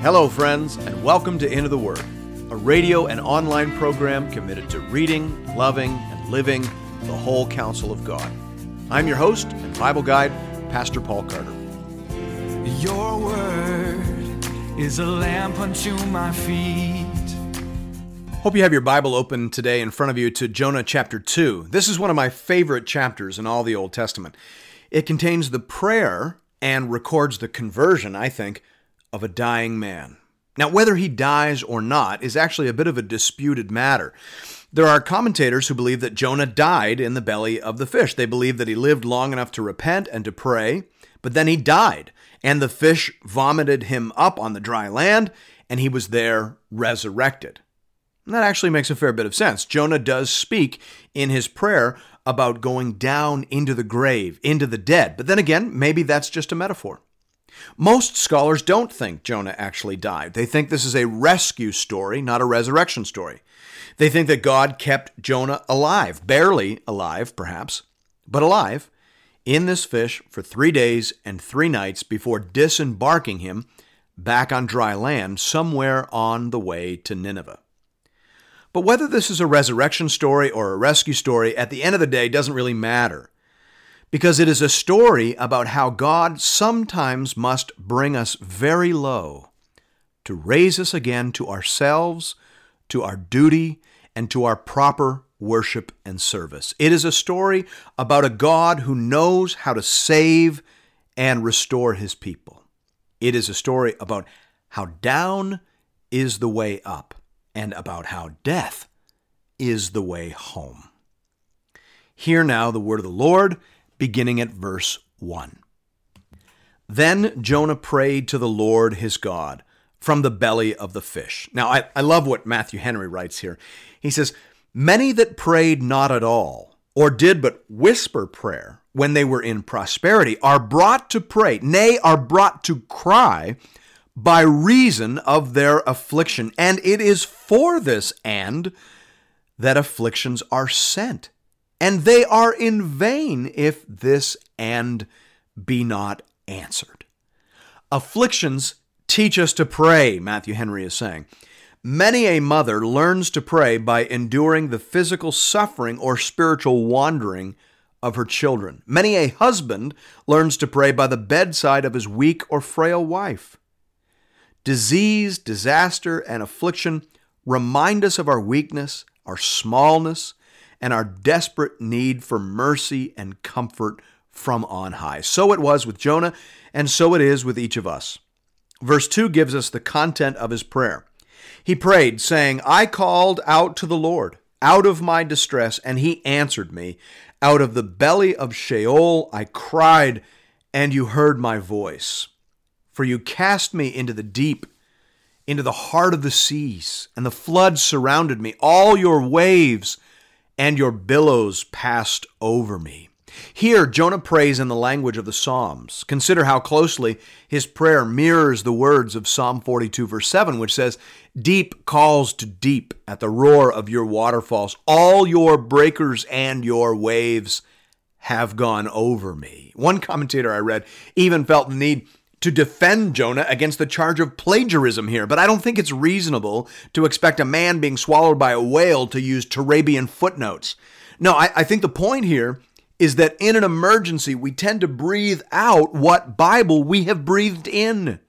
Hello, friends, and welcome to Into the Word, a radio and online program committed to reading, loving, and living the whole counsel of God. I'm your host and Bible guide, Pastor Paul Carter. Your word is a lamp unto my feet. Hope you have your Bible open today in front of you to Jonah chapter 2. This is one of my favorite chapters in all the Old Testament. It contains the prayer and records the conversion, I think, of a dying man. Now, whether he dies or not is actually a bit of a disputed matter. There are commentators who believe that Jonah died in the belly of the fish. They believe that he lived long enough to repent and to pray, but then he died, and the fish vomited him up on the dry land, and he was there resurrected. And that actually makes a fair bit of sense. Jonah does speak in his prayer about going down into the grave, into the dead. But then again, maybe that's just a metaphor. Most scholars don't think Jonah actually died. They think this is a rescue story, not a resurrection story. They think that God kept Jonah alive, barely alive, perhaps, but alive, in this fish for three days and three nights before disembarking him back on dry land somewhere on the way to Nineveh. But whether this is a resurrection story or a rescue story, at the end of the day, doesn't really matter because it is a story about how God sometimes must bring us very low to raise us again to ourselves, to our duty, and to our proper worship and service. It is a story about a God who knows how to save and restore his people. It is a story about how down is the way up and about how death is the way home. Hear now the word of the Lord beginning at verse 1. Then Jonah prayed to the Lord his God from the belly of the fish. Now, I, I love what Matthew Henry writes here. He says, Many that prayed not at all, or did but whisper prayer when they were in prosperity, are brought to pray, nay, are brought to cry by reason of their affliction. And it is for this and that afflictions are sent and they are in vain if this and be not answered. Afflictions teach us to pray, Matthew Henry is saying. Many a mother learns to pray by enduring the physical suffering or spiritual wandering of her children. Many a husband learns to pray by the bedside of his weak or frail wife. Disease, disaster, and affliction remind us of our weakness, our smallness, and our desperate need for mercy and comfort from on high. So it was with Jonah, and so it is with each of us. Verse 2 gives us the content of his prayer. He prayed, saying, I called out to the Lord out of my distress, and he answered me. Out of the belly of Sheol I cried, and you heard my voice. For you cast me into the deep, into the heart of the seas, and the floods surrounded me. All your waves and your billows passed over me. Here, Jonah prays in the language of the Psalms. Consider how closely his prayer mirrors the words of Psalm 42, verse 7, which says, Deep calls to deep at the roar of your waterfalls. All your breakers and your waves have gone over me. One commentator I read even felt the need to defend Jonah against the charge of plagiarism here, but I don't think it's reasonable to expect a man being swallowed by a whale to use Turabian footnotes. No, I, I, think the point here is that in an emergency, we tend to breathe out what Bible we have breathed in.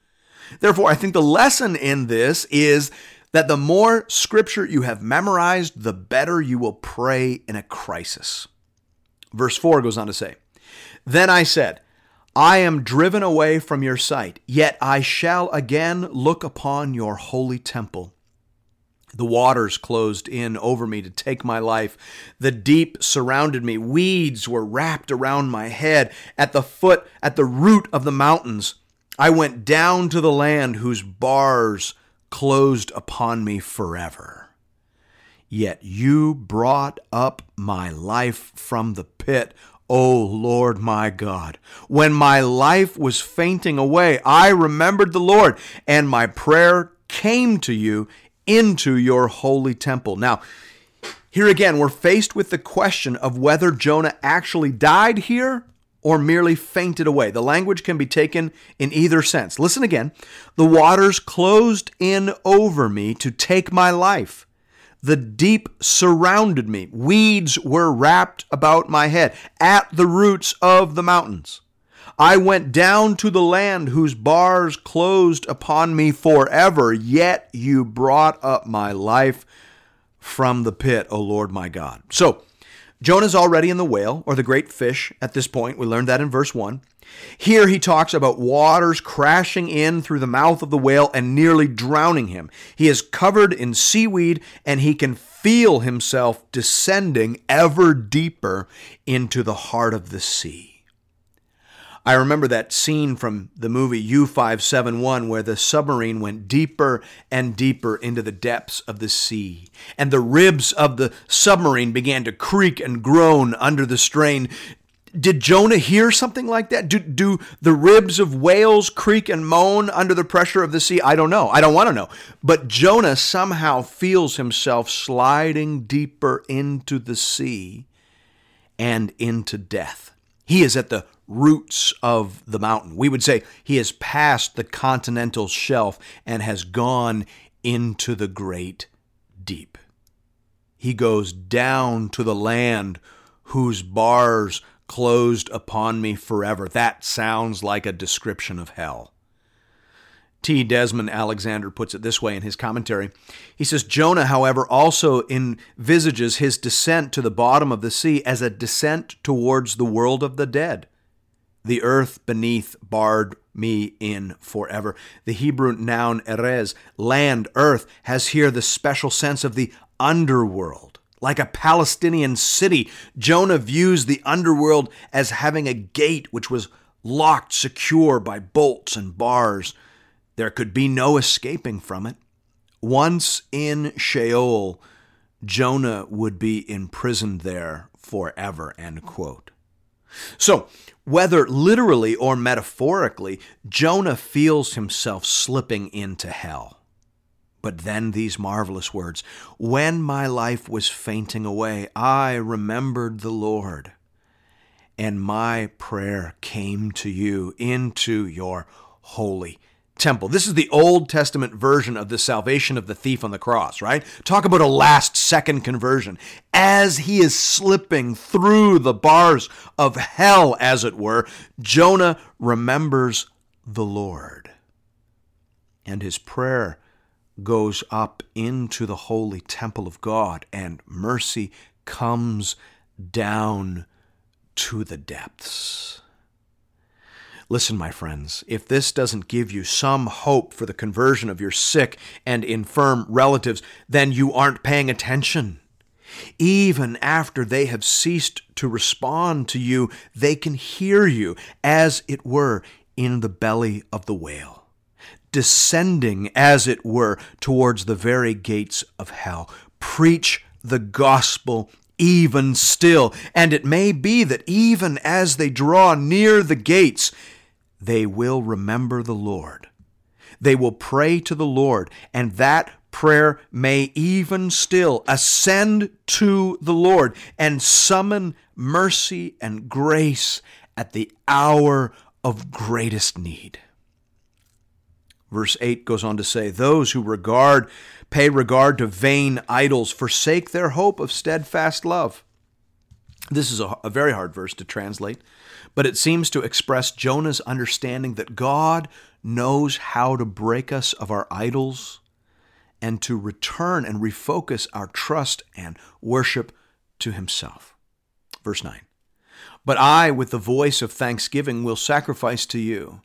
Therefore, I think the lesson in this is that the more scripture you have memorized, the better you will pray in a crisis. Verse 4 goes on to say, Then I said, I am driven away from your sight, yet I shall again look upon your holy temple. The waters closed in over me to take my life. The deep surrounded me. Weeds were wrapped around my head. At the foot, at the root of the mountains, I went down to the land whose bars closed upon me forever. Yet you brought up my life from the pit, O Lord my God, when my life was fainting away, I remembered the Lord, and my prayer came to you into your holy temple. Now, here again, we're faced with the question of whether Jonah actually died here or merely fainted away. The language can be taken in either sense. Listen again. The waters closed in over me to take my life. The deep surrounded me. Weeds were wrapped about my head at the roots of the mountains. I went down to the land whose bars closed upon me forever, yet you brought up my life from the pit, O Lord my God. So, Jonah's already in the whale, or the great fish, at this point. We learned that in verse 1. Here he talks about waters crashing in through the mouth of the whale and nearly drowning him. He is covered in seaweed and he can feel himself descending ever deeper into the heart of the sea. I remember that scene from the movie U571 where the submarine went deeper and deeper into the depths of the sea, and the ribs of the submarine began to creak and groan under the strain. Did Jonah hear something like that? Do, do the ribs of whales creak and moan under the pressure of the sea? I don't know. I don't want to know. But Jonah somehow feels himself sliding deeper into the sea and into death. He is at the roots of the mountain. We would say he has passed the continental shelf and has gone into the great deep. He goes down to the land whose bars closed upon me forever. That sounds like a description of hell. T. Desmond Alexander puts it this way in his commentary. He says Jonah, however, also envisages his descent to the bottom of the sea as a descent towards the world of the dead. The earth beneath barred me in forever. The Hebrew noun erez, land, earth, has here the special sense of the underworld. Like a Palestinian city, Jonah views the underworld as having a gate which was locked secure by bolts and bars. There could be no escaping from it. Once in Sheol, Jonah would be imprisoned there forever. End quote. So, whether literally or metaphorically, Jonah feels himself slipping into hell. But then these marvelous words When my life was fainting away, I remembered the Lord, and my prayer came to you into your holy temple. This is the Old Testament version of the salvation of the thief on the cross, right? Talk about a last second conversion. As he is slipping through the bars of hell, as it were, Jonah remembers the Lord. And his prayer goes up into the holy temple of God, and mercy comes down to the depths. Listen, my friends, if this doesn't give you some hope for the conversion of your sick and infirm relatives, then you aren't paying attention. Even after they have ceased to respond to you, they can hear you, as it were, in the belly of the whale, descending, as it were, towards the very gates of hell. Preach the gospel even still, and it may be that even as they draw near the gates, they will remember the Lord. They will pray to the Lord, and that prayer may even still ascend to the Lord and summon mercy and grace at the hour of greatest need. Verse 8 goes on to say, Those who regard, pay regard to vain idols, forsake their hope of steadfast love. This is a, a very hard verse to translate but it seems to express Jonah's understanding that God knows how to break us of our idols and to return and refocus our trust and worship to Himself. Verse 9 But I, with the voice of thanksgiving, will sacrifice to you.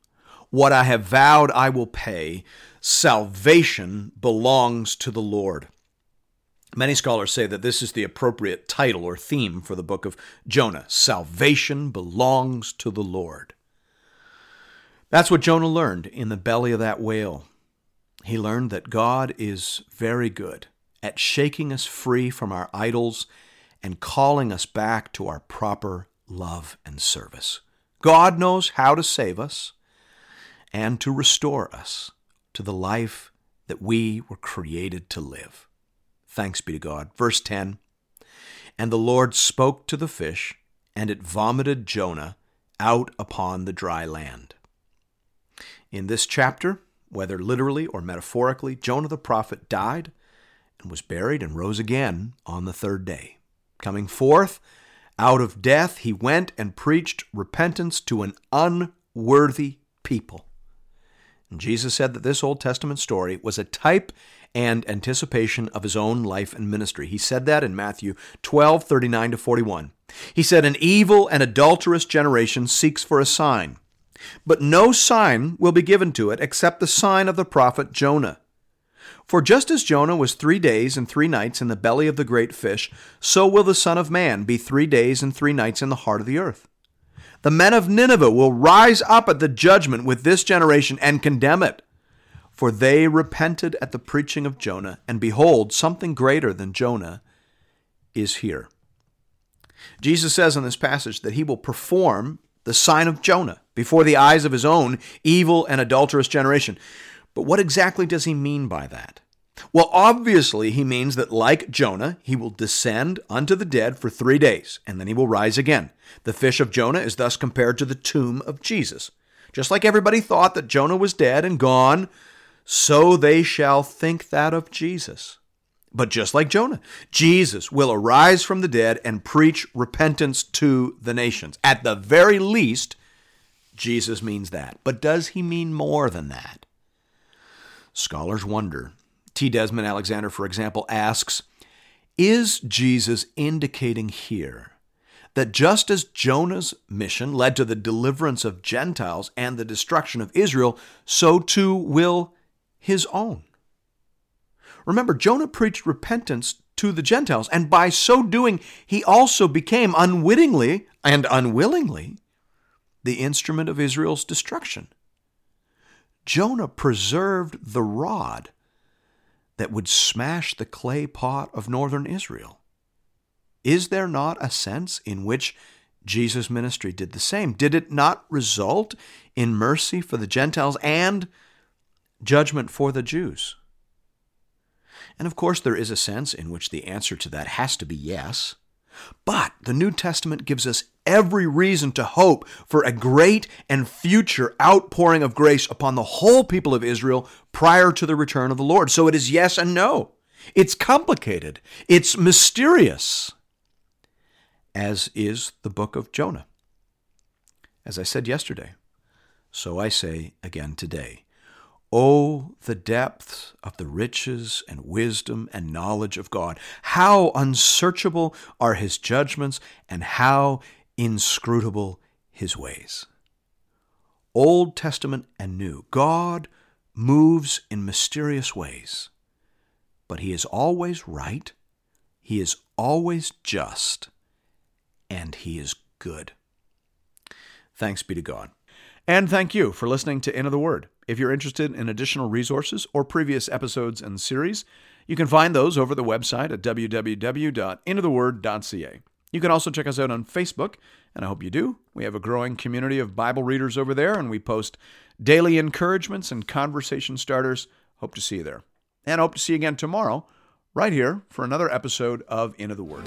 What I have vowed, I will pay. Salvation belongs to the Lord. Many scholars say that this is the appropriate title or theme for the book of Jonah Salvation belongs to the Lord. That's what Jonah learned in the belly of that whale. He learned that God is very good at shaking us free from our idols and calling us back to our proper love and service. God knows how to save us and to restore us to the life that we were created to live. Thanks be to God. Verse 10 And the Lord spoke to the fish, and it vomited Jonah out upon the dry land. In this chapter, whether literally or metaphorically, Jonah the prophet died and was buried and rose again on the third day. Coming forth out of death, he went and preached repentance to an unworthy people. Jesus said that this Old Testament story was a type and anticipation of his own life and ministry. He said that in Matthew 12, 39 to 41. He said, An evil and adulterous generation seeks for a sign, but no sign will be given to it except the sign of the prophet Jonah. For just as Jonah was three days and three nights in the belly of the great fish, so will the Son of Man be three days and three nights in the heart of the earth. The men of Nineveh will rise up at the judgment with this generation and condemn it. For they repented at the preaching of Jonah, and behold, something greater than Jonah is here. Jesus says in this passage that he will perform the sign of Jonah before the eyes of his own evil and adulterous generation. But what exactly does he mean by that? Well, obviously, he means that, like Jonah, he will descend unto the dead for three days, and then he will rise again. The fish of Jonah is thus compared to the tomb of Jesus. Just like everybody thought that Jonah was dead and gone, so they shall think that of Jesus. But just like Jonah, Jesus will arise from the dead and preach repentance to the nations. At the very least, Jesus means that. But does he mean more than that? Scholars wonder. T. Desmond Alexander, for example, asks Is Jesus indicating here that just as Jonah's mission led to the deliverance of Gentiles and the destruction of Israel, so too will his own. Remember, Jonah preached repentance to the Gentiles, and by so doing, he also became unwittingly and unwillingly the instrument of Israel's destruction. Jonah preserved the rod that would smash the clay pot of northern Israel. Is there not a sense in which Jesus' ministry did the same? Did it not result in mercy for the Gentiles and judgment for the Jews? And of course, there is a sense in which the answer to that has to be yes. But the New Testament gives us every reason to hope for a great and future outpouring of grace upon the whole people of Israel prior to the return of the Lord. So it is yes and no. It's complicated, it's mysterious, as is the book of Jonah. As I said yesterday, so I say again today. Oh, the depths of the riches and wisdom and knowledge of God. How unsearchable are his judgments and how inscrutable his ways. Old Testament and New, God moves in mysterious ways, but he is always right, he is always just, and he is good. Thanks be to God. And thank you for listening to Into the Word. If you're interested in additional resources or previous episodes and series, you can find those over the website at www.intotheword.ca. You can also check us out on Facebook, and I hope you do. We have a growing community of Bible readers over there, and we post daily encouragements and conversation starters. Hope to see you there. And hope to see you again tomorrow, right here, for another episode of Into the Word.